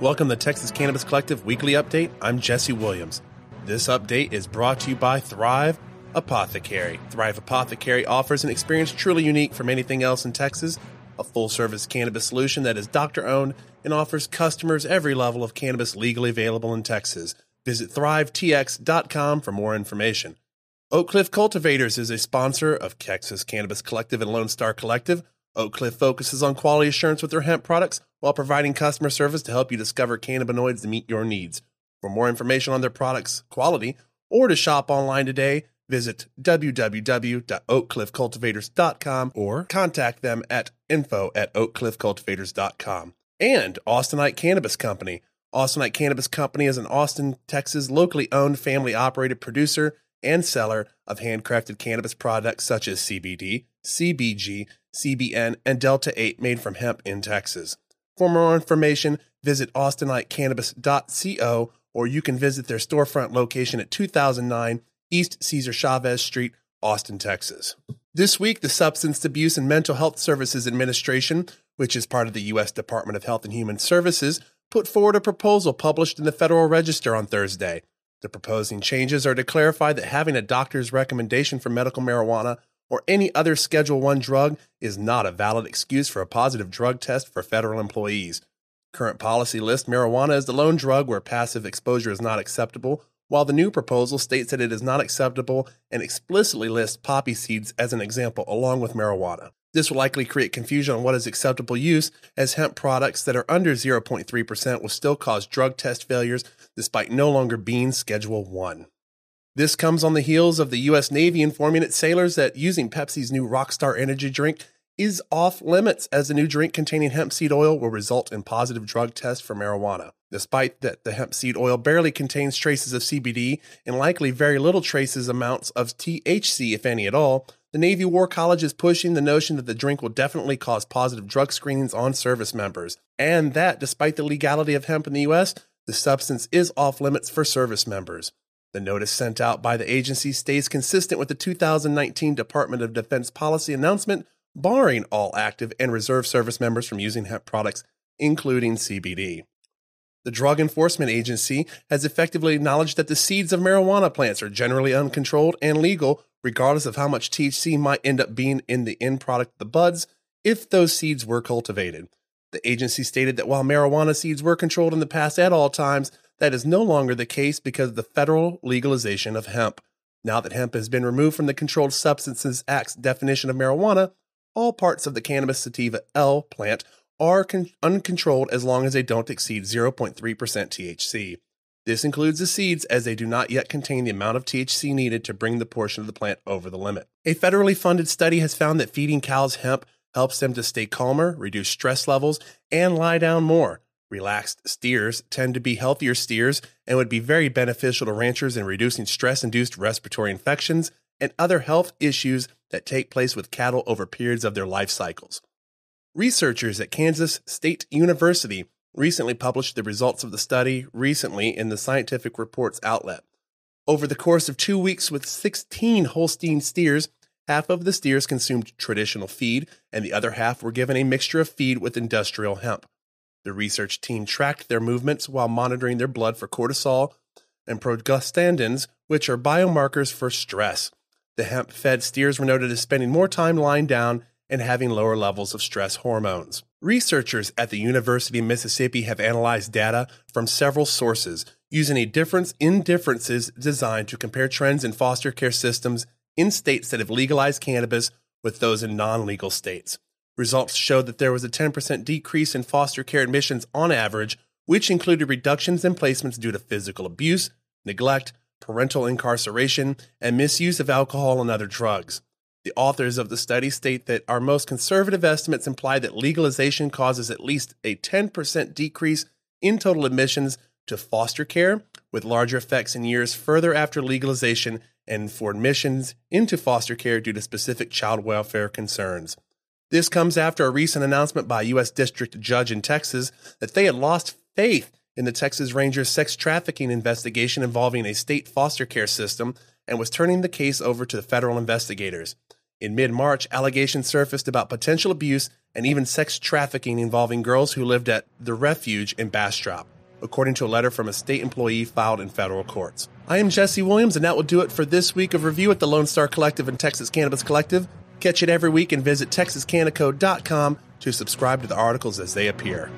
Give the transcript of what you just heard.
Welcome to Texas Cannabis Collective Weekly Update. I'm Jesse Williams. This update is brought to you by Thrive Apothecary. Thrive Apothecary offers an experience truly unique from anything else in Texas, a full service cannabis solution that is doctor owned and offers customers every level of cannabis legally available in Texas. Visit thrivetx.com for more information. Oak Cliff Cultivators is a sponsor of Texas Cannabis Collective and Lone Star Collective. Oak Cliff focuses on quality assurance with their hemp products while providing customer service to help you discover cannabinoids to meet your needs. For more information on their products' quality or to shop online today, visit www.oakcliffcultivators.com or contact them at info at oakcliffcultivators.com. And Austinite Cannabis Company. Austinite Cannabis Company is an Austin, Texas locally owned family operated producer and seller of handcrafted cannabis products such as CBD, CBG, CBN, and Delta 8 made from hemp in Texas. For more information, visit austinitecannabis.co or you can visit their storefront location at 2009 East Cesar Chavez Street, Austin, Texas. This week, the Substance Abuse and Mental Health Services Administration, which is part of the U.S. Department of Health and Human Services, put forward a proposal published in the Federal Register on Thursday. The proposing changes are to clarify that having a doctor's recommendation for medical marijuana or any other Schedule 1 drug is not a valid excuse for a positive drug test for federal employees. Current policy lists marijuana as the lone drug where passive exposure is not acceptable, while the new proposal states that it is not acceptable and explicitly lists poppy seeds as an example along with marijuana. This will likely create confusion on what is acceptable use, as hemp products that are under 0.3% will still cause drug test failures despite no longer being Schedule 1. This comes on the heels of the U.S. Navy informing its sailors that using Pepsi's new Rockstar energy drink is off limits as the new drink containing hemp seed oil will result in positive drug tests for marijuana. Despite that the hemp seed oil barely contains traces of CBD and likely very little traces amounts of THC if any at all, the Navy War College is pushing the notion that the drink will definitely cause positive drug screenings on service members and that despite the legality of hemp in the US, the substance is off limits for service members. The notice sent out by the agency stays consistent with the 2019 Department of Defense policy announcement barring all active and reserve service members from using hemp products, including CBD. The Drug Enforcement Agency has effectively acknowledged that the seeds of marijuana plants are generally uncontrolled and legal, regardless of how much THC might end up being in the end product of the buds if those seeds were cultivated. The agency stated that while marijuana seeds were controlled in the past at all times, that is no longer the case because of the federal legalization of hemp. Now that hemp has been removed from the Controlled Substances Act's definition of marijuana, all parts of the cannabis sativa L plant are con- uncontrolled as long as they don't exceed 0.3% THC. This includes the seeds as they do not yet contain the amount of THC needed to bring the portion of the plant over the limit. A federally funded study has found that feeding cows hemp helps them to stay calmer, reduce stress levels, and lie down more. Relaxed steers tend to be healthier steers and would be very beneficial to ranchers in reducing stress induced respiratory infections and other health issues that take place with cattle over periods of their life cycles. Researchers at Kansas State University recently published the results of the study recently in the Scientific Reports outlet. Over the course of two weeks with 16 Holstein steers, half of the steers consumed traditional feed and the other half were given a mixture of feed with industrial hemp. The research team tracked their movements while monitoring their blood for cortisol and prostaglandins, which are biomarkers for stress. The hemp fed steers were noted as spending more time lying down and having lower levels of stress hormones. Researchers at the University of Mississippi have analyzed data from several sources using a difference in differences designed to compare trends in foster care systems in states that have legalized cannabis with those in non legal states. Results showed that there was a 10% decrease in foster care admissions on average, which included reductions in placements due to physical abuse, neglect, parental incarceration, and misuse of alcohol and other drugs. The authors of the study state that our most conservative estimates imply that legalization causes at least a 10% decrease in total admissions to foster care, with larger effects in years further after legalization and for admissions into foster care due to specific child welfare concerns. This comes after a recent announcement by a U.S. District Judge in Texas that they had lost faith in the Texas Rangers sex trafficking investigation involving a state foster care system and was turning the case over to the federal investigators. In mid March, allegations surfaced about potential abuse and even sex trafficking involving girls who lived at the refuge in Bastrop, according to a letter from a state employee filed in federal courts. I am Jesse Williams, and that will do it for this week of review at the Lone Star Collective and Texas Cannabis Collective. Catch it every week and visit texascannacode.com to subscribe to the articles as they appear.